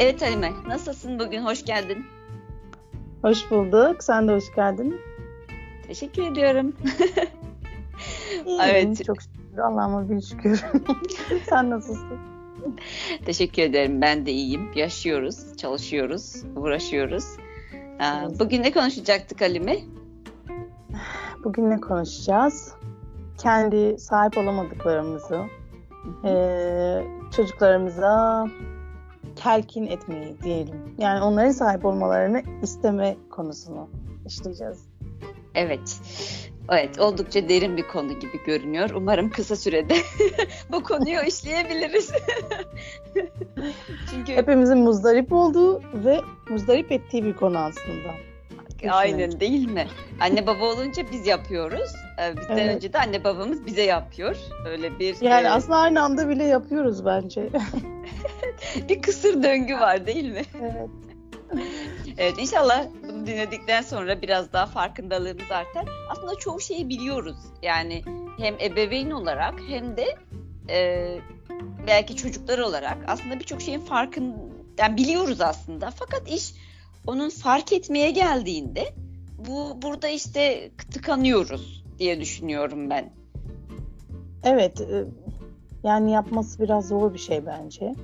Evet Halime, nasılsın bugün? Hoş geldin. Hoş bulduk. Sen de hoş geldin. Teşekkür ediyorum. İyiyim, evet. Çok şükür. Allah'ıma bin şükür. Sen nasılsın? Teşekkür ederim. Ben de iyiyim. Yaşıyoruz, çalışıyoruz, uğraşıyoruz. Bugün ne konuşacaktık Halime? Bugün ne konuşacağız? Kendi sahip olamadıklarımızı, çocuklarımıza telkin etmeyi diyelim. Yani onların sahip olmalarını isteme konusunu işleyeceğiz. Evet. Evet, oldukça derin bir konu gibi görünüyor. Umarım kısa sürede bu konuyu işleyebiliriz. Çünkü hepimizin muzdarip olduğu ve muzdarip ettiği bir konu aslında. Aynen değil mi? Anne baba olunca biz yapıyoruz. Ee, bizden evet. önce de anne babamız bize yapıyor. Öyle bir Yani e... aslında aynı anda bile yapıyoruz bence. bir kısır döngü var değil mi? Evet. evet inşallah bunu dinledikten sonra biraz daha farkındalığımız artar. Aslında çoğu şeyi biliyoruz. Yani hem ebeveyn olarak hem de e, belki çocuklar olarak aslında birçok şeyin farkın yani biliyoruz aslında. Fakat iş onun fark etmeye geldiğinde bu burada işte tıkanıyoruz diye düşünüyorum ben. Evet. E, yani yapması biraz zor bir şey bence.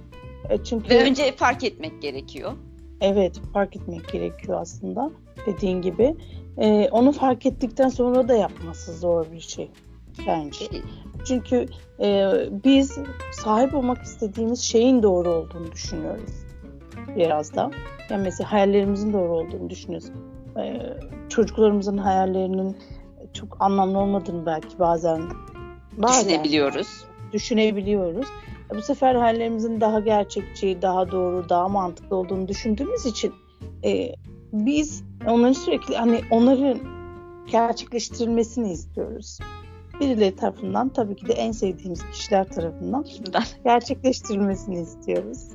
E, çünkü Ve önce fark etmek gerekiyor. Evet, fark etmek gerekiyor aslında. Dediğin gibi. Ee, onu fark ettikten sonra da yapması zor bir şey bence. E, çünkü e, biz sahip olmak istediğimiz şeyin doğru olduğunu düşünüyoruz biraz da. Yani mesela hayallerimizin doğru olduğunu düşünüyoruz. Ee, çocuklarımızın hayallerinin çok anlamlı olmadığını belki bazen, bazen düşünebiliyoruz. Düşünebiliyoruz. Bu sefer hayallerimizin daha gerçekçi, daha doğru, daha mantıklı olduğunu düşündüğümüz için e, biz onların sürekli hani onların gerçekleştirilmesini istiyoruz. Birileri tarafından tabii ki de en sevdiğimiz kişiler tarafından gerçekleştirilmesini istiyoruz.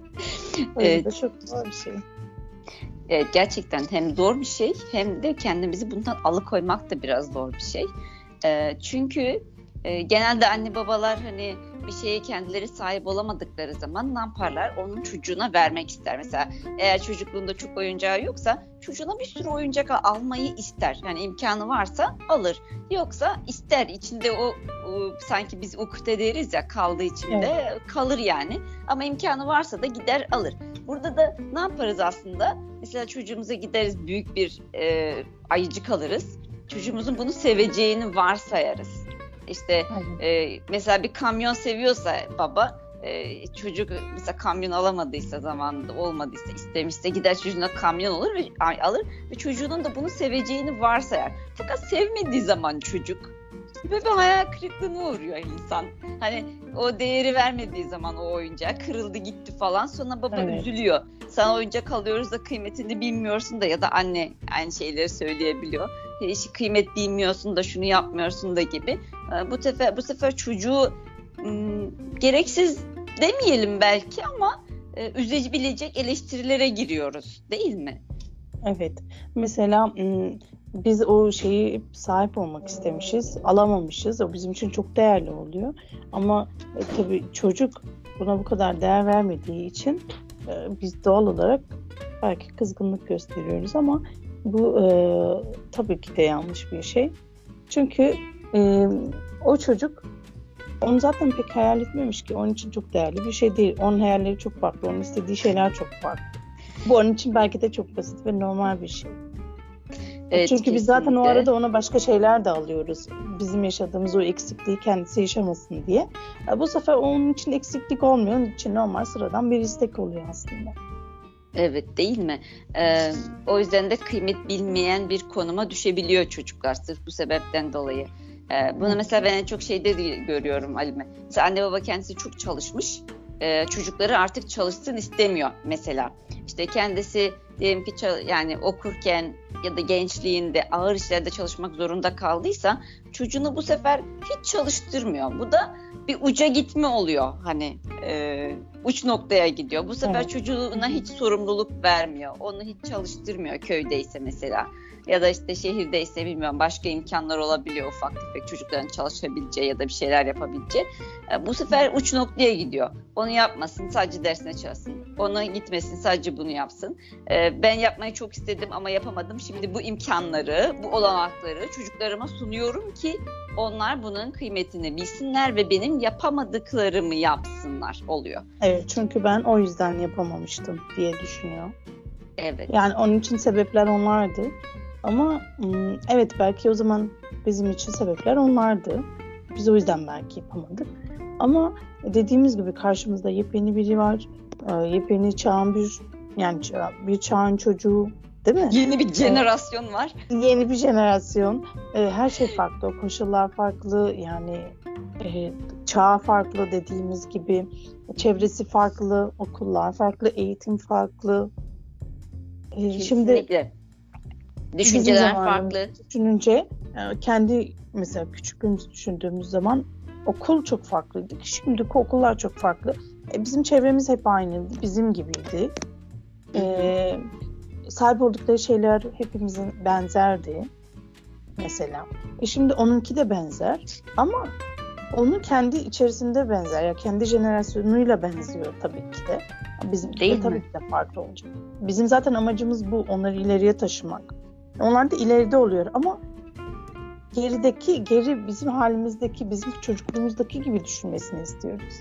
O evet. çok zor bir şey. Evet, gerçekten hem zor bir şey hem de kendimizi bundan alıkoymak da biraz zor bir şey. E, çünkü e, genelde anne babalar hani bir şeye kendileri sahip olamadıkları zaman ne yaparlar? Onun çocuğuna vermek ister. Mesela eğer çocukluğunda çok oyuncağı yoksa çocuğuna bir sürü oyuncak almayı ister. Yani imkanı varsa alır. Yoksa ister. İçinde o, o sanki biz ukde deriz ya kaldığı içinde evet. kalır yani. Ama imkanı varsa da gider alır. Burada da ne yaparız aslında? Mesela çocuğumuza gideriz büyük bir e, ayıcık alırız. Çocuğumuzun bunu seveceğini varsayarız. İşte e, mesela bir kamyon seviyorsa baba e, çocuk mesela kamyon alamadıysa zamanında olmadıysa istemişse gider çocuğuna kamyon olur ve alır ve çocuğunun da bunu seveceğini varsayar. Fakat sevmediği zaman çocuk ve bir hayal kırıklığına uğruyor insan. Hani o değeri vermediği zaman o oyuncak kırıldı gitti falan sonra baba evet. üzülüyor. Sen oyuncak alıyoruz da kıymetini bilmiyorsun da ya da anne aynı şeyleri söyleyebiliyor. Hiç kıymet bilmiyorsun da şunu yapmıyorsun da gibi. Ee, bu sefer bu sefer çocuğu gereksiz demeyelim belki ama e, üzebilecek eleştirilere giriyoruz değil mi? Evet. Mesela biz o şeyi sahip olmak istemişiz, alamamışız. O bizim için çok değerli oluyor. Ama e, tabii çocuk buna bu kadar değer vermediği için e, biz doğal olarak belki kızgınlık gösteriyoruz ama bu e, tabii ki de yanlış bir şey. Çünkü e, o çocuk onu zaten pek hayal etmemiş ki. Onun için çok değerli bir şey değil. Onun hayalleri çok farklı. Onun istediği şeyler çok farklı. Bu onun için belki de çok basit ve normal bir şey. Evet, Çünkü kesinlikle. biz zaten o arada ona başka şeyler de alıyoruz. Bizim yaşadığımız o eksikliği kendisi yaşamasın diye. Bu sefer onun için eksiklik olmuyor. Onun için normal sıradan bir istek oluyor aslında. Evet değil mi? Ee, o yüzden de kıymet bilmeyen bir konuma düşebiliyor çocuklar sırf bu sebepten dolayı. Ee, bunu mesela ben en çok şeyde görüyorum Alime. Mesela anne baba kendisi çok çalışmış. Ee, çocukları artık çalışsın istemiyor mesela. İşte kendisi diyelim ki yani okurken ya da gençliğinde ağır işlerde çalışmak zorunda kaldıysa çocuğunu bu sefer hiç çalıştırmıyor. Bu da bir uca gitme oluyor hani e, uç noktaya gidiyor. Bu sefer Evet. çocuğuna hiç sorumluluk vermiyor. Onu hiç çalıştırmıyor köydeyse mesela. Ya da işte şehirdeyse bilmiyorum başka imkanlar olabiliyor ufak tefek çocukların çalışabileceği ya da bir şeyler yapabileceği. E, Bu sefer uç noktaya gidiyor. Onu yapmasın sadece dersine çalışsın. Ona gitmesin sadece bunu yapsın. E, Ben yapmayı çok istedim ama yapamadım. Şimdi bu imkanları, bu olanakları çocuklarıma sunuyorum ki onlar bunun kıymetini bilsinler ve benim yapamadıklarımı yapsınlar oluyor. Evet çünkü ben o yüzden yapamamıştım diye düşünüyor. Evet. Yani onun için sebepler onlardı. Ama evet belki o zaman bizim için sebepler onlardı. Biz o yüzden belki yapamadık. Ama dediğimiz gibi karşımızda yepyeni biri var. Yepyeni çağın bir yani bir çağın çocuğu değil mi? Yeni bir jenerasyon var. Yeni bir jenerasyon. Ee, Her şey farklı. Koşullar farklı. Yani e, çağ farklı dediğimiz gibi. Çevresi farklı. Okullar farklı. Eğitim farklı. Ee, Şimdi Kesinlikle. Düşünceler farklı. düşününce e, kendi mesela küçüklüğümüzü düşündüğümüz zaman okul çok farklıydı. Şimdiki okullar çok farklı. E, bizim çevremiz hep aynıydı. Bizim gibiydi. E, sahip oldukları şeyler hepimizin benzerdi. Mesela. E şimdi onunki de benzer. Ama onun kendi içerisinde benzer. Ya kendi jenerasyonuyla benziyor tabii ki de. Bizimki Değil de mi? tabii ki de farklı olacak. Bizim zaten amacımız bu. Onları ileriye taşımak. Onlar da ileride oluyor ama gerideki, geri bizim halimizdeki, bizim çocukluğumuzdaki gibi düşünmesini istiyoruz.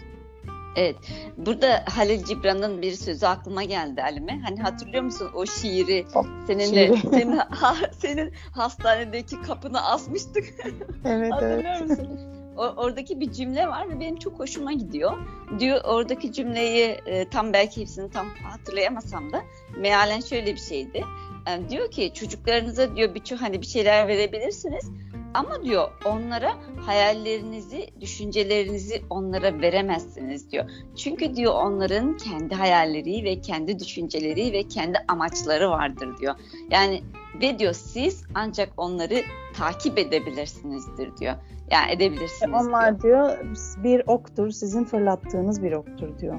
Evet. Burada Halil Cibran'ın bir sözü aklıma geldi Halime. Hani hatırlıyor musun o şiiri Hop, seninle şiiri. senin, ha- senin hastanedeki kapına asmıştık. Evet, evet. Hatırlıyor musun? O, oradaki bir cümle var ve benim çok hoşuma gidiyor. Diyor oradaki cümleyi e, tam belki hepsini tam hatırlayamasam da mealen şöyle bir şeydi. E, diyor ki çocuklarınıza diyor birçok hani bir şeyler verebilirsiniz ama diyor onlara hayallerinizi, düşüncelerinizi onlara veremezsiniz diyor. Çünkü diyor onların kendi hayalleri ve kendi düşünceleri ve kendi amaçları vardır diyor. Yani ve diyor siz ancak onları takip edebilirsinizdir diyor. Yani edebilirsiniz Onlar diyor. diyor bir oktur, sizin fırlattığınız bir oktur diyor.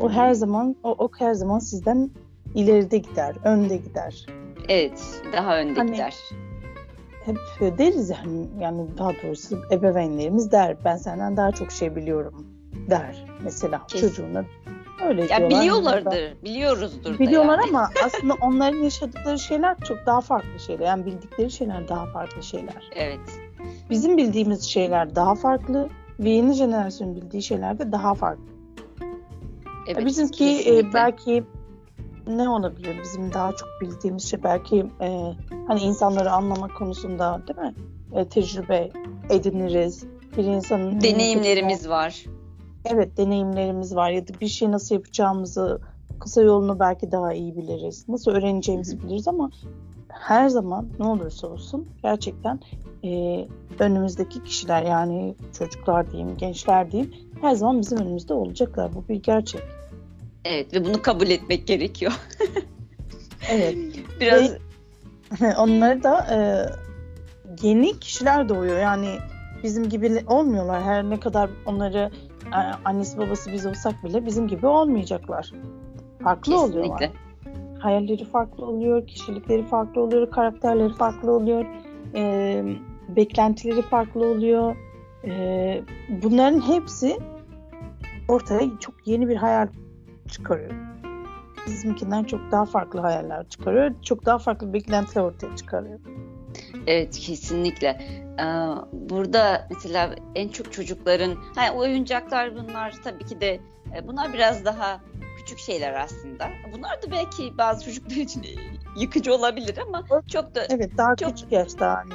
O her zaman, o ok her zaman sizden ileride gider, önde gider. Evet, daha önde Hani- gider. Hep deriz yani, yani daha doğrusu ebeveynlerimiz der, ben senden daha çok şey biliyorum der mesela Kesin. çocuğuna. Öyle Ya diyorlar. biliyorlardır, biliyoruzdur da Biliyorlar yani. ama aslında onların yaşadıkları şeyler çok daha farklı şeyler. Yani bildikleri şeyler daha farklı şeyler. Evet, Bizim bildiğimiz şeyler daha farklı ve yeni jenerasyon bildiği şeyler de daha farklı. evet. Bizimki e, kesinlikle. belki ne olabilir? Bizim daha çok bildiğimiz şey belki e, hani insanları anlamak konusunda değil mi? E, tecrübe ediniriz. Bir insanın deneyimlerimiz var. Evet deneyimlerimiz var ya da bir şey nasıl yapacağımızı kısa yolunu belki daha iyi biliriz. Nasıl öğreneceğimizi biliriz ama her zaman ne olursa olsun gerçekten e, önümüzdeki kişiler yani çocuklar diyeyim, gençler diyeyim her zaman bizim önümüzde olacaklar. Bu bir gerçek. Evet ve bunu kabul etmek gerekiyor. Evet. Biraz Onları da e, yeni kişiler doğuyor. Yani bizim gibi olmuyorlar. Her ne kadar onları e, annesi babası biz olsak bile bizim gibi olmayacaklar. Farklı oluyorlar. kesinlikle. hayalleri farklı oluyor, kişilikleri farklı oluyor, karakterleri farklı oluyor, e, beklentileri farklı oluyor. E, bunların hepsi ortaya çok yeni bir hayal çıkarıyor. Bizimkinden çok daha farklı hayaller çıkarıyor, çok daha farklı beklentiler ortaya çıkarıyor. Evet kesinlikle. Ee, Burada mesela en çok çocukların, ha, oyuncaklar bunlar tabii ki de e, bunlar biraz daha küçük şeyler aslında. Bunlar da belki bazı çocuklar için yıkıcı olabilir ama çok da Evet, daha Çok- küçük yaşta hani.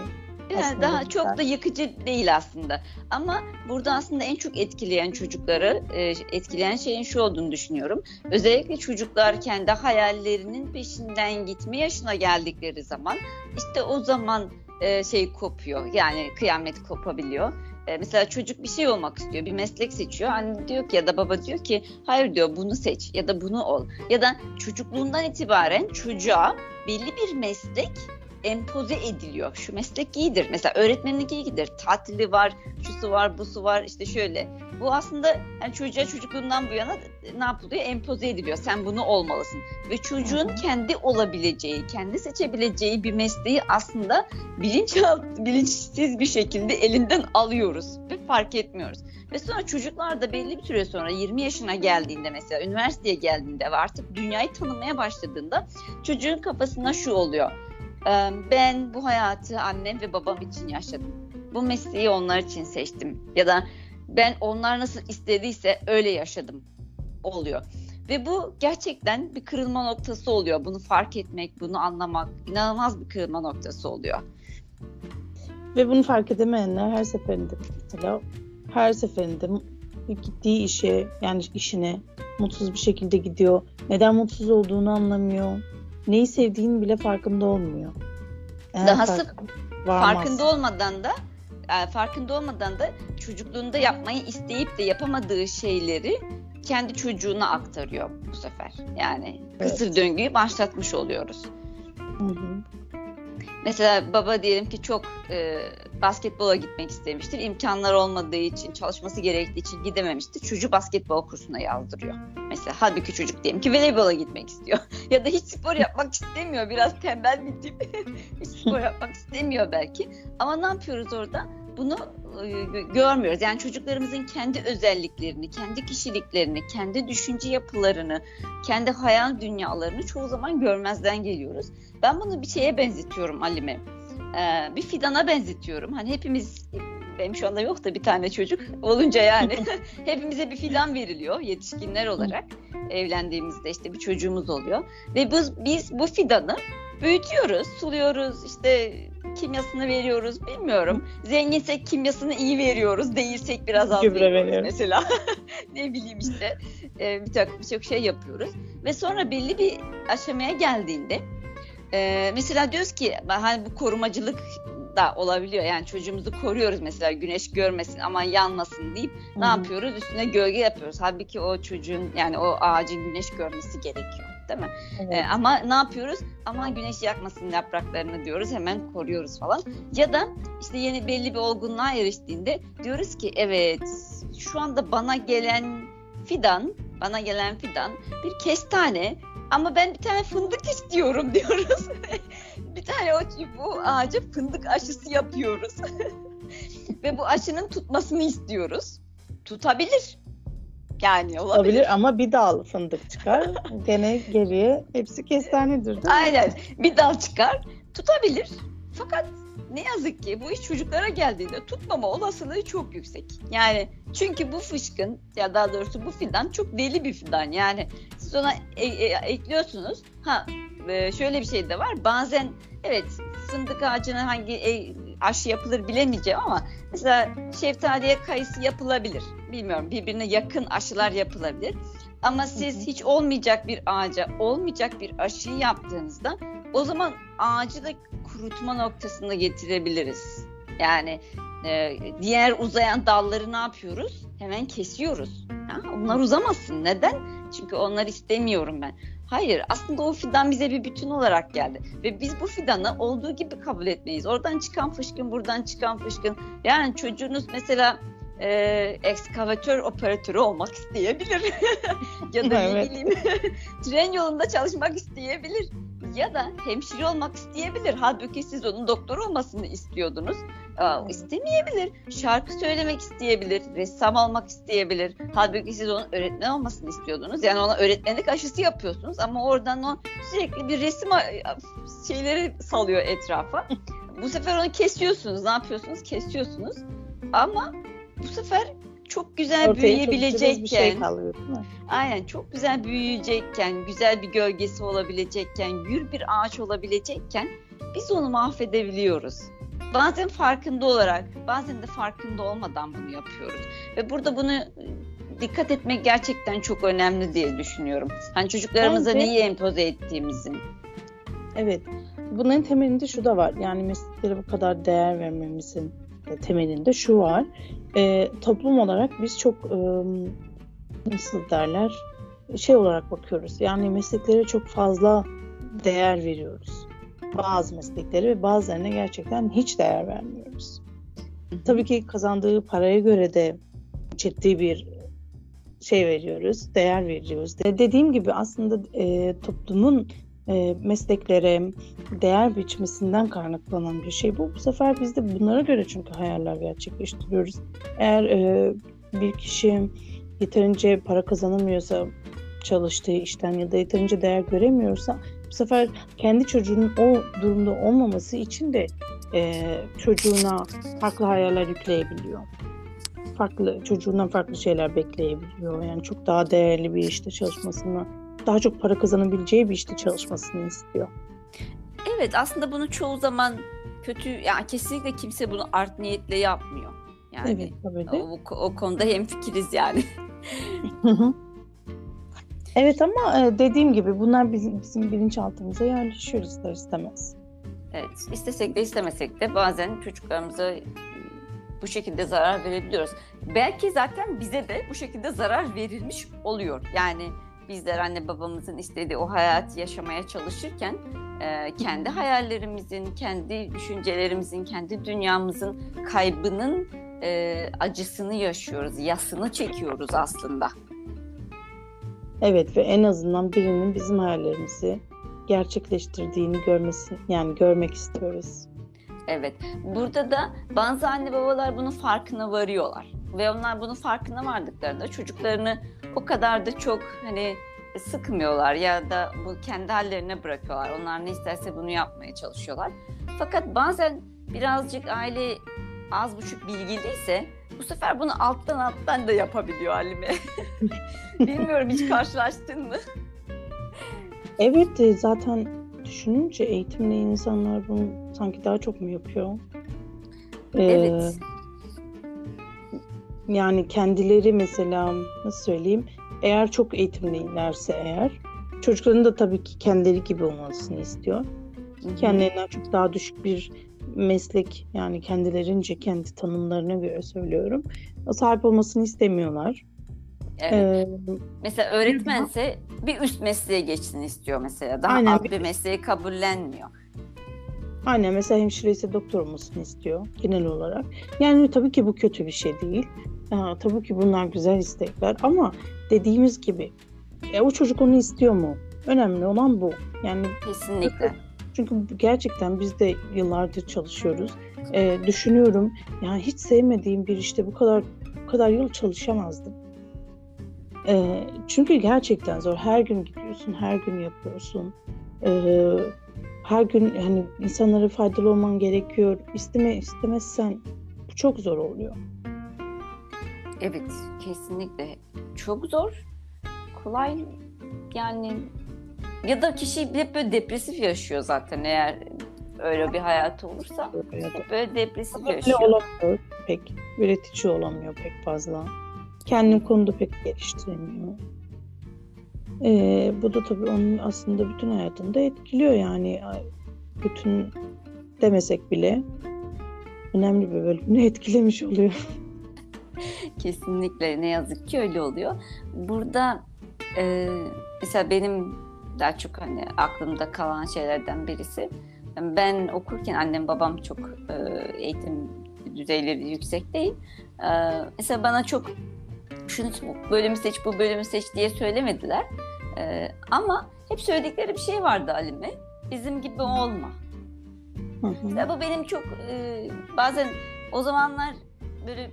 Yani Aslında daha çok da yıkıcı değil aslında. Ama burada aslında en çok etkileyen çocukları e, etkileyen şeyin şu olduğunu düşünüyorum. Özellikle çocuklar kendi hayallerinin peşinden gitme yaşına geldikleri zaman işte o zaman e, şey kopuyor. Yani kıyamet kopabiliyor. E, mesela çocuk bir şey olmak istiyor, bir meslek seçiyor. Anne diyor ki ya da baba diyor ki hayır diyor bunu seç ya da bunu ol. Ya da çocukluğundan itibaren çocuğa belli bir meslek empoze ediliyor. Şu meslek iyidir. Mesela öğretmenlik iyidir. Tatili var, şusu var, busu var işte şöyle. Bu aslında yani çocuğa çocukluğundan bu yana ne yapılıyor? Empoze ediliyor. Sen bunu olmalısın. Ve çocuğun Hı-hı. kendi olabileceği, kendi seçebileceği bir mesleği aslında bilinçaltı, bilinçsiz bir şekilde elinden alıyoruz ve fark etmiyoruz. Ve sonra çocuklar da belli bir süre sonra 20 yaşına geldiğinde mesela üniversiteye geldiğinde ve artık dünyayı tanımaya başladığında çocuğun kafasında şu oluyor. Ben bu hayatı annem ve babam için yaşadım. Bu mesleği onlar için seçtim. Ya da ben onlar nasıl istediyse öyle yaşadım oluyor. Ve bu gerçekten bir kırılma noktası oluyor. Bunu fark etmek, bunu anlamak inanılmaz bir kırılma noktası oluyor. Ve bunu fark edemeyenler her seferinde mesela her seferinde gittiği işe yani işine mutsuz bir şekilde gidiyor. Neden mutsuz olduğunu anlamıyor. Neyi sevdiğini bile farkında olmuyor. Eğer Dahası farkında olmadan da e, farkında olmadan da çocukluğunda yapmayı isteyip de yapamadığı şeyleri kendi çocuğuna aktarıyor bu sefer. Yani evet. kısır döngüyü başlatmış oluyoruz. Hı hı. Mesela baba diyelim ki çok e, basketbola gitmek istemiştir. İmkanlar olmadığı için, çalışması gerektiği için gidememiştir. Çocuğu basketbol kursuna yazdırıyor. Mesela halbuki çocuk diyelim ki voleybola gitmek istiyor. ya da hiç spor yapmak istemiyor. Biraz tembel bir tip. hiç spor yapmak istemiyor belki. Ama ne yapıyoruz orada? Bunu e, görmüyoruz. Yani çocuklarımızın kendi özelliklerini, kendi kişiliklerini, kendi düşünce yapılarını, kendi hayal dünyalarını çoğu zaman görmezden geliyoruz. Ben bunu bir şeye benzetiyorum Alime. Ee, bir fidana benzetiyorum. Hani hepimiz benim şu anda yok da bir tane çocuk olunca yani hepimize bir fidan veriliyor yetişkinler olarak evlendiğimizde işte bir çocuğumuz oluyor ve biz, biz bu fidanı büyütüyoruz, suluyoruz, işte kimyasını veriyoruz bilmiyorum. Zenginsek kimyasını iyi veriyoruz, değilsek biraz az Gübre veriyoruz mesela. ne bileyim işte e, bir takım birçok şey yapıyoruz. Ve sonra belli bir aşamaya geldiğinde e, mesela diyoruz ki hani bu korumacılık da olabiliyor. Yani çocuğumuzu koruyoruz mesela güneş görmesin aman yanmasın deyip Hı-hı. ne yapıyoruz? Üstüne gölge yapıyoruz. Halbuki o çocuğun yani o ağacın güneş görmesi gerekiyor değil mi? Evet. Ee, ama ne yapıyoruz? Aman güneş yakmasın yapraklarını diyoruz hemen koruyoruz falan. Ya da işte yeni belli bir olgunluğa eriştiğinde diyoruz ki evet şu anda bana gelen fidan, bana gelen fidan bir kestane ama ben bir tane fındık istiyorum diyoruz. bir tane o bu ağaca fındık aşısı yapıyoruz. Ve bu aşının tutmasını istiyoruz. Tutabilir. Yani olabilir. olabilir ama bir dal fındık çıkar. Gene geriye hepsi kestanedir değil mi? Aynen. Bir dal çıkar. Tutabilir. Fakat ne yazık ki bu iş çocuklara geldiğinde tutmama olasılığı çok yüksek. Yani çünkü bu fışkın ya daha doğrusu bu fidan çok deli bir fidan. Yani siz ona e- e- ekliyorsunuz. Ha e, şöyle bir şey de var. Bazen evet fındık ağacına hangi e- aşı yapılır bilemeyeceğim ama mesela şeftaliye kayısı yapılabilir. Bilmiyorum birbirine yakın aşılar yapılabilir. Ama siz hiç olmayacak bir ağaca olmayacak bir aşıyı yaptığınızda o zaman ağacı da kurutma noktasına getirebiliriz. Yani e, diğer uzayan dalları ne yapıyoruz? Hemen kesiyoruz. Ha, onlar uzamasın. Neden? Çünkü onları istemiyorum ben. Hayır aslında o fidan bize bir bütün olarak geldi. Ve biz bu fidanı olduğu gibi kabul etmeyiz. Oradan çıkan fışkın, buradan çıkan fışkın. Yani çocuğunuz mesela e, ekskavatör operatörü olmak isteyebilir. ya da evet. ne bileyim tren yolunda çalışmak isteyebilir. Ya da hemşire olmak isteyebilir. Halbuki siz onun doktor olmasını istiyordunuz. Aa, istemeyebilir. Şarkı söylemek isteyebilir. Ressam olmak isteyebilir. Halbuki siz onun öğretmen olmasını istiyordunuz. Yani ona öğretmenlik aşısı yapıyorsunuz ama oradan o sürekli bir resim şeyleri salıyor etrafa. Bu sefer onu kesiyorsunuz. Ne yapıyorsunuz? Kesiyorsunuz. Ama bu sefer çok güzel Ortaya büyüyebilecekken bir şey kalıyor, değil mi? aynen çok güzel büyüyecekken, güzel bir gölgesi olabilecekken, gür bir ağaç olabilecekken biz onu mahvedebiliyoruz. Bazen farkında olarak, bazen de farkında olmadan bunu yapıyoruz. Ve burada bunu e, dikkat etmek gerçekten çok önemli diye düşünüyorum. Hani çocuklarımıza Bence, neyi empoze ettiğimizin. Evet. Bunların temelinde şu da var. Yani mesleklere bu kadar değer vermemizin temelinde şu var. E, toplum olarak biz çok e, nasıl derler şey olarak bakıyoruz. Yani mesleklere çok fazla değer veriyoruz. bazı meslekleri ve bazılarına gerçekten hiç değer vermiyoruz. Tabii ki kazandığı paraya göre de ciddi bir şey veriyoruz, değer veriyoruz. De dediğim gibi aslında e, toplumun e, mesleklere değer biçmesinden kaynaklanan bir şey bu. Bu sefer biz de bunlara göre çünkü hayaller gerçekleştiriyoruz. Eğer e, bir kişi yeterince para kazanamıyorsa çalıştığı işten ya da yeterince değer göremiyorsa bu sefer kendi çocuğunun o durumda olmaması için de e, çocuğuna farklı hayaller yükleyebiliyor. Farklı çocuğundan farklı şeyler bekleyebiliyor. Yani çok daha değerli bir işte çalışmasını, daha çok para kazanabileceği bir işte çalışmasını istiyor. Evet aslında bunu çoğu zaman kötü yani kesinlikle kimse bunu art niyetle yapmıyor. Yani evet tabii de. O, o konuda hem fikiriz yani. evet ama e, dediğim gibi bunlar bizim, bizim bilinçaltımıza yerleşiyor ister istemez. Evet istesek de istemesek de bazen çocuklarımıza bu şekilde zarar verebiliyoruz. Belki zaten bize de bu şekilde zarar verilmiş oluyor. Yani bizler anne babamızın istediği o hayatı yaşamaya çalışırken e, kendi hayallerimizin, kendi düşüncelerimizin, kendi dünyamızın kaybının e, acısını yaşıyoruz, yasını çekiyoruz aslında. Evet ve en azından birinin bizim hayallerimizi gerçekleştirdiğini görmesi yani görmek istiyoruz. Evet. Burada da bazı anne babalar bunun farkına varıyorlar. Ve onlar bunun farkına vardıklarında çocuklarını o kadar da çok hani sıkmıyorlar ya da bu kendi hallerine bırakıyorlar. Onlar ne isterse bunu yapmaya çalışıyorlar. Fakat bazen birazcık aile az buçuk bilgiliyse bu sefer bunu alttan alttan da yapabiliyor Halime. Bilmiyorum hiç karşılaştın mı? Evet e, zaten düşününce eğitimli insanlar bunu sanki daha çok mu yapıyor? Ee, evet. Yani kendileri mesela nasıl söyleyeyim eğer çok eğitimlilerse eğer çocukların da tabii ki kendileri gibi olmasını istiyor. Hı-hı. Kendilerinden çok daha düşük bir meslek yani kendilerince kendi tanımlarına göre söylüyorum. Sahip olmasını istemiyorlar. Evet. Ee, mesela öğretmense bir üst mesleğe geçsin istiyor mesela. Daha aynen, alt bir mesleği kabullenmiyor. Aynen mesela hemşire ise doktor olmasını istiyor genel olarak. Yani tabii ki bu kötü bir şey değil. Ha, tabii ki bunlar güzel istekler ama dediğimiz gibi e, o çocuk onu istiyor mu? Önemli olan bu. Yani kesinlikle. Çünkü gerçekten biz de yıllardır çalışıyoruz. E, düşünüyorum yani hiç sevmediğim bir işte bu kadar bu kadar yıl çalışamazdım. E, çünkü gerçekten zor. Her gün gidiyorsun, her gün yapıyorsun. E, her gün hani insanlara faydalı olman gerekiyor. İsteme istemezsen bu çok zor oluyor. Evet, kesinlikle çok zor. Kolay yani ya da kişi hep böyle depresif yaşıyor zaten eğer öyle bir hayat olursa. Hep böyle depresif yaşıyor. olamıyor pek. Üretici olamıyor pek fazla. Kendini konuda pek geliştiremiyor. Ee, bu da tabii onun aslında bütün hayatında etkiliyor yani. Bütün demesek bile önemli bir bölümünü etkilemiş oluyor. Kesinlikle ne yazık ki öyle oluyor. Burada e, mesela benim daha çok hani aklımda kalan şeylerden birisi. Ben okurken annem babam çok e, eğitim düzeyleri yüksek değil. E, mesela bana çok şunu bölümü seç, bu bölümü seç diye söylemediler. E, ama hep söyledikleri bir şey vardı Halime. Bizim gibi olma. Hı hı. bu benim çok e, bazen o zamanlar böyle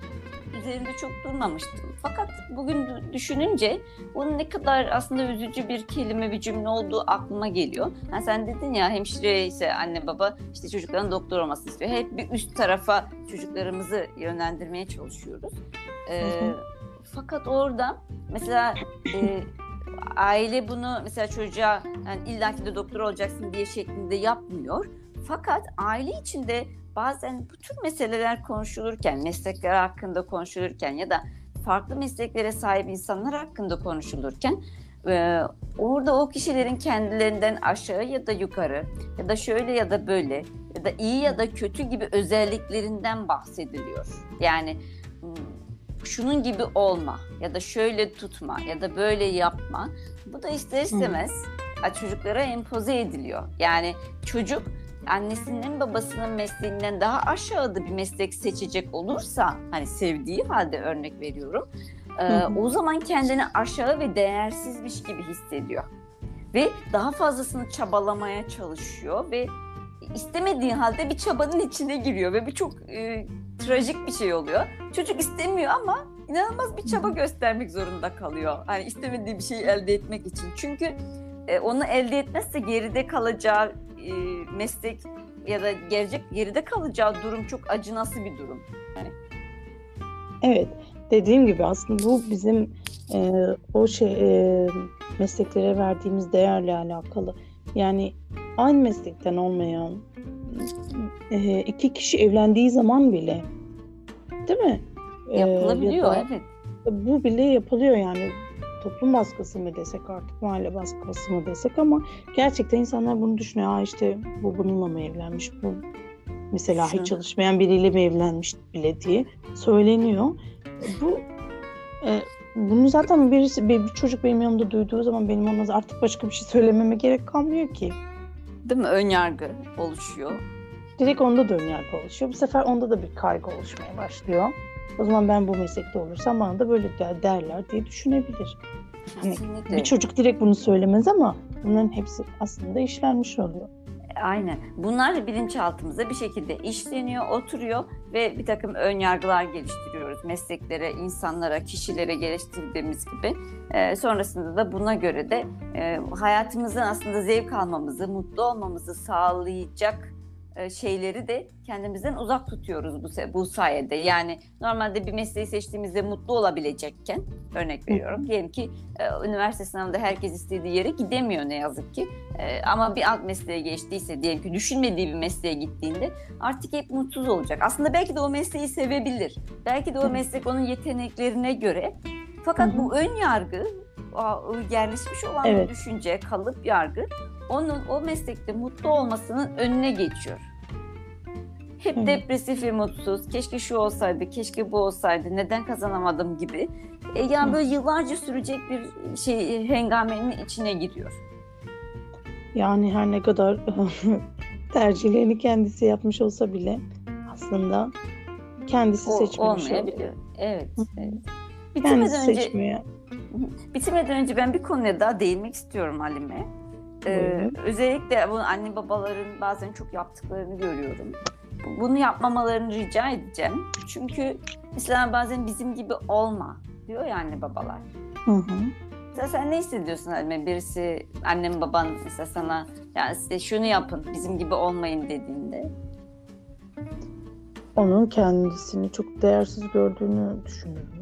üzerinde çok durmamıştım. Fakat bugün düşününce bunun ne kadar aslında üzücü bir kelime, bir cümle olduğu aklıma geliyor. Yani sen dedin ya hemşire ise anne baba işte çocukların doktor olması istiyor. Hep bir üst tarafa çocuklarımızı yönlendirmeye çalışıyoruz. Ee, fakat orada mesela e, aile bunu mesela çocuğa yani illaki de doktor olacaksın diye şeklinde yapmıyor. Fakat aile içinde bazen bu tür meseleler konuşulurken, meslekler hakkında konuşulurken ya da farklı mesleklere sahip insanlar hakkında konuşulurken e, orada o kişilerin kendilerinden aşağı ya da yukarı ya da şöyle ya da böyle ya da iyi ya da kötü gibi özelliklerinden bahsediliyor. Yani şunun gibi olma ya da şöyle tutma ya da böyle yapma. Bu da ister istemez çocuklara empoze ediliyor. Yani çocuk annesinin babasının mesleğinden daha aşağıda bir meslek seçecek olursa hani sevdiği halde örnek veriyorum. E, o zaman kendini aşağı ve değersizmiş gibi hissediyor. Ve daha fazlasını çabalamaya çalışıyor ve istemediği halde bir çabanın içine giriyor ve bu çok e, trajik bir şey oluyor. Çocuk istemiyor ama inanılmaz bir çaba göstermek zorunda kalıyor. Hani istemediği bir şeyi elde etmek için. Çünkü e, onu elde etmezse geride kalacağı e, meslek ya da gelecek geride kalacağı durum çok acınası bir durum. Yani. Evet, dediğim gibi aslında bu bizim e, o şey e, mesleklere verdiğimiz değerle alakalı. Yani aynı meslekten olmayan e, iki kişi evlendiği zaman bile değil mi? Yapılabiliyor, e, evet. Bu bile yapılıyor yani toplum baskısı mı desek artık mahalle baskısı mı desek ama gerçekten insanlar bunu düşünüyor. Aa işte bu bununla mı evlenmiş? Bu mesela hiç çalışmayan biriyle mi evlenmiş bile diye söyleniyor. Bu e, bunu zaten birisi bir, bir çocuk benim yanımda duyduğu zaman benim ona artık başka bir şey söylememe gerek kalmıyor ki. Değil mi? Ön yargı oluşuyor. Direkt onda da ön yargı oluşuyor. Bu sefer onda da bir kaygı oluşmaya başlıyor. O zaman ben bu meslekte olursam bana da böyle derler diye düşünebilir. Hani bir çocuk direkt bunu söylemez ama bunların hepsi aslında işlenmiş oluyor. Aynen. Bunlar bilinçaltımıza bir şekilde işleniyor, oturuyor ve bir takım ön yargılar geliştiriyoruz. Mesleklere, insanlara, kişilere geliştirdiğimiz gibi. E, sonrasında da buna göre de e, hayatımızdan aslında zevk almamızı, mutlu olmamızı sağlayacak şeyleri de kendimizden uzak tutuyoruz bu, bu sayede. Yani normalde bir mesleği seçtiğimizde mutlu olabilecekken örnek veriyorum. Diyelim ki e, üniversite sınavında herkes istediği yere gidemiyor ne yazık ki. E, ama bir alt mesleğe geçtiyse diyelim ki düşünmediği bir mesleğe gittiğinde artık hep mutsuz olacak. Aslında belki de o mesleği sevebilir. Belki de o meslek onun yeteneklerine göre. Fakat bu ön yargı yerleşmiş olan evet. bir düşünce, kalıp yargı onun o meslekte mutlu olmasının önüne geçiyor. Hep Hı. depresif ve mutsuz. Keşke şu olsaydı, keşke bu olsaydı, neden kazanamadım gibi. E, yani böyle yıllarca sürecek bir şey hengamenin içine giriyor. Yani her ne kadar tercihlerini kendisi yapmış olsa bile aslında kendisi o, seçmemiş olmayabiliyor. Evet, evet. Bitirmeden kendisi önce, seçmiyor. Bitirmeden önce ben bir konuya daha değinmek istiyorum Halime. Ee, özellikle bu anne babaların bazen çok yaptıklarını görüyorum. Bunu yapmamalarını rica edeceğim. Çünkü mesela bazen bizim gibi olma diyor ya anne babalar. Hı hı. Mesela sen ne hissediyorsun Halime? Birisi annem baban mesela sana yani size şunu yapın bizim gibi olmayın dediğinde. Onun kendisini çok değersiz gördüğünü düşünüyorum.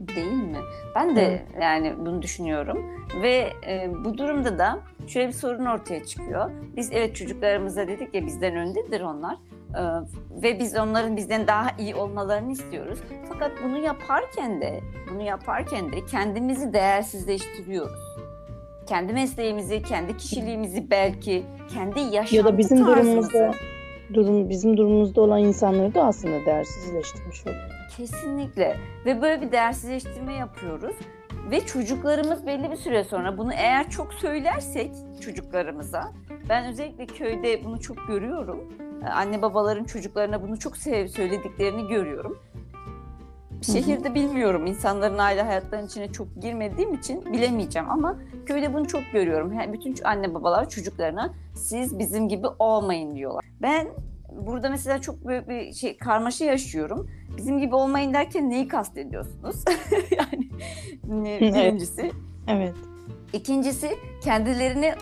Değil mi? Ben de evet. yani bunu düşünüyorum ve e, bu durumda da şöyle bir sorun ortaya çıkıyor. Biz evet çocuklarımıza dedik ya bizden öndedir onlar ee, ve biz onların bizden daha iyi olmalarını istiyoruz. Fakat bunu yaparken de bunu yaparken de kendimizi değersizleştiriyoruz. Kendi mesleğimizi, kendi kişiliğimizi belki kendi yaşantı ya da bizim durumumuzda durum bizim durumumuzda olan insanları da aslında değersizleştirmiş oluyor. Kesinlikle. Ve böyle bir değersizleştirme yapıyoruz. Ve çocuklarımız belli bir süre sonra bunu eğer çok söylersek çocuklarımıza, ben özellikle köyde bunu çok görüyorum ee, anne babaların çocuklarına bunu çok sev söylediklerini görüyorum. Şehirde bilmiyorum. insanların aile hayatlarının içine çok girmediğim için bilemeyeceğim ama köyde bunu çok görüyorum. Yani bütün anne babalar çocuklarına siz bizim gibi olmayın diyorlar. Ben burada mesela çok büyük bir şey karmaşa yaşıyorum. Bizim gibi olmayın derken neyi kastediyorsunuz? yani birincisi. Evet. İkincisi kendilerini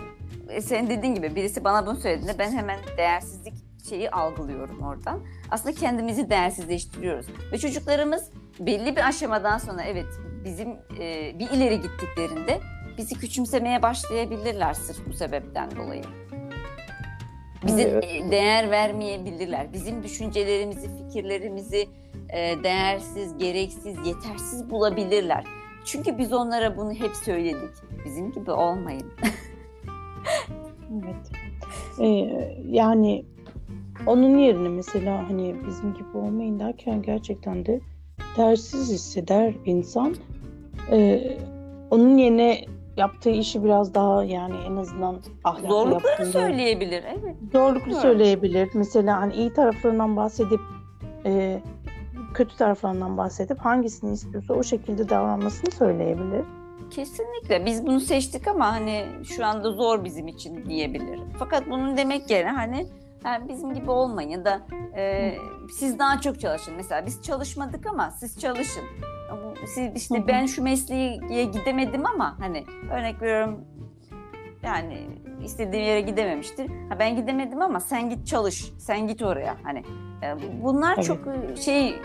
e, sen dediğin gibi birisi bana bunu söylediğinde ben hemen değersizlik şeyi algılıyorum oradan. Aslında kendimizi değersizleştiriyoruz. Ve çocuklarımız belli bir aşamadan sonra evet bizim e, bir ileri gittiklerinde bizi küçümsemeye başlayabilirler sırf bu sebepten dolayı. Bize evet. değer vermeyebilirler. Bizim düşüncelerimizi, fikirlerimizi e, değersiz, gereksiz, yetersiz bulabilirler. Çünkü biz onlara bunu hep söyledik. Bizim gibi olmayın. evet. Ee, yani onun yerine mesela hani bizim gibi olmayın derken gerçekten de tersiz hisseder insan. Ee, onun yerine yaptığı işi biraz daha yani en azından ahlaklı Zorlukları yaptığını- söyleyebilir. Evet. Zorluklu Evet. söyleyebilir. Mesela hani iyi taraflarından bahsedip e, kötü taraflarından bahsedip hangisini istiyorsa o şekilde davranmasını söyleyebilir. Kesinlikle. Biz bunu seçtik ama hani şu anda zor bizim için diyebilir. Fakat bunun demek yerine hani ha, bizim gibi olmayın ya da e, siz daha çok çalışın. Mesela biz çalışmadık ama siz çalışın. Siz işte ben şu mesleğe gidemedim ama hani örnek veriyorum yani istediğim yere gidememiştir. Ha ben gidemedim ama sen git çalış. Sen git oraya. Hani e, bunlar Evet. çok e, şey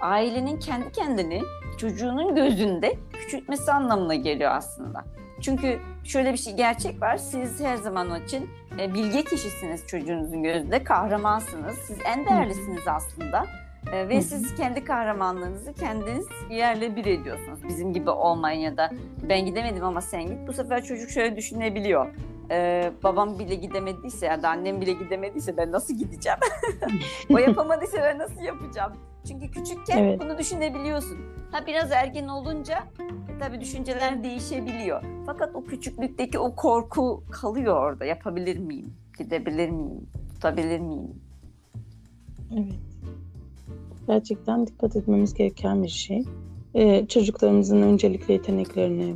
ailenin kendi kendini çocuğunun gözünde küçültmesi anlamına geliyor aslında. Çünkü şöyle bir şey gerçek var. Siz her zaman onun için e, bilge kişisiniz çocuğunuzun gözünde. Kahramansınız. Siz en değerlisiniz aslında. E, ve siz kendi kahramanlığınızı kendiniz yerle bir ediyorsunuz. Bizim gibi olmayın ya da ben gidemedim ama sen git. Bu sefer çocuk şöyle düşünebiliyor. E, babam bile gidemediyse ya da annem bile gidemediyse ben nasıl gideceğim? o yapamadıysa ben nasıl yapacağım? Çünkü küçükken Evet. bunu düşünebiliyorsun. Ha biraz ergen olunca e, tabii düşünceler değişebiliyor. Fakat o küçüklükteki o korku kalıyor orada. Yapabilir miyim? Gidebilir miyim? Tutabilir miyim? Evet. Gerçekten dikkat etmemiz gereken bir şey. Ee, çocuklarımızın öncelikle yeteneklerine,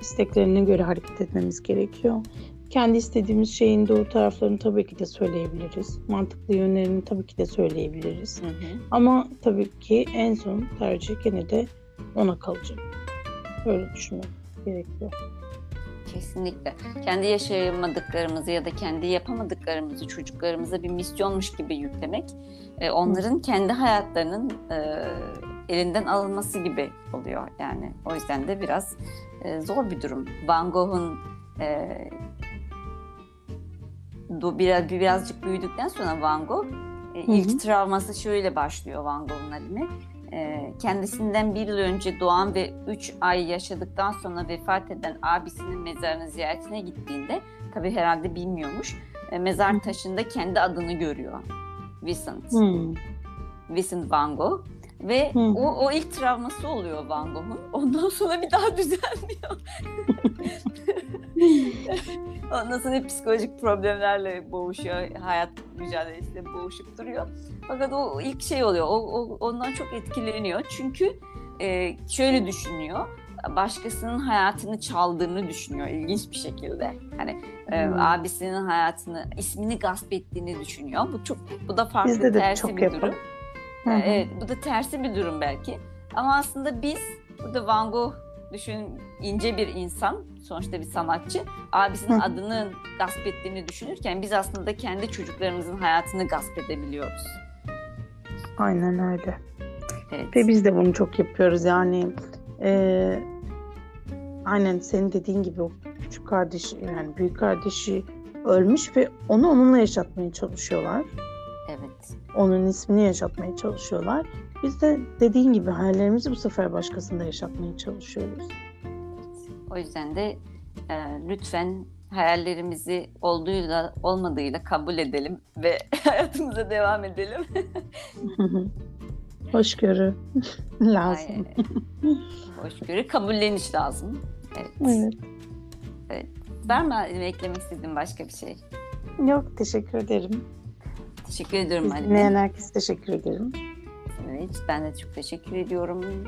isteklerine göre hareket etmemiz gerekiyor. Kendi istediğimiz şeyin doğru taraflarını tabii ki de söyleyebiliriz. Mantıklı yönlerini tabii ki de söyleyebiliriz. Hı hı. Ama tabii ki en son tercih gene de ona kalacak. Öyle düşünmek gerekiyor. Kesinlikle. Kendi yaşayamadıklarımızı ya da kendi yapamadıklarımızı çocuklarımıza bir misyonmuş gibi yüklemek e, onların kendi hayatlarının e, elinden alınması gibi oluyor yani. O yüzden de biraz e, zor bir durum. Van Gogh'un e, biraz birazcık büyüdükten sonra Van Gogh e, ilk hı. travması şöyle başlıyor Van Gogh'un halini. E, kendisinden bir yıl önce doğan ve 3 ay yaşadıktan sonra vefat eden abisinin mezarını ziyaretine gittiğinde tabii herhalde bilmiyormuş. e, mezar taşında kendi adını görüyor. Vincent. Hmm. Vincent Van Gogh. Ve Hı. o, o ilk travması oluyor Van Gogh'un. Ondan sonra bir daha düzelmiyor. Ondan sonra hep psikolojik problemlerle boğuşuyor. Hayat mücadelesiyle boğuşup duruyor. Fakat o ilk şey oluyor. O, o- ondan çok etkileniyor. Çünkü e, şöyle düşünüyor. Başkasının hayatını çaldığını düşünüyor ilginç bir şekilde. Hani e, Hmm. abisinin hayatını, ismini gasp ettiğini düşünüyor. Bu çok bu da farklı Bizde de tersi çok bir yapar. durum. Hı hı. Evet, bu da tersi bir durum belki. Ama aslında biz burada Van Gogh düşün ince bir insan, sonuçta bir sanatçı. Abisinin adını gasp ettiğini düşünürken biz aslında kendi çocuklarımızın hayatını gasp edebiliyoruz. Aynen öyle. Evet. Ve biz de bunu çok yapıyoruz yani. Ee, aynen senin dediğin gibi o küçük kardeş yani büyük kardeşi ölmüş ve onu onunla yaşatmaya çalışıyorlar. Evet. Onun ismini yaşatmaya çalışıyorlar. Biz de dediğin gibi hayallerimizi bu sefer başkasında yaşatmaya çalışıyoruz. O yüzden de e, lütfen hayallerimizi olduğuyla olmadığıyla kabul edelim ve hayatımıza devam edelim. Hoşgörü lazım. Aynen. Hoşgörü, kabulleniş lazım. Evet. Evet. Var mı eklemek istediğin başka bir şey? Yok teşekkür ederim. Teşekkür ediyorum Halime. dinleyen herkese teşekkür ederim. Evet, ben de çok teşekkür ediyorum.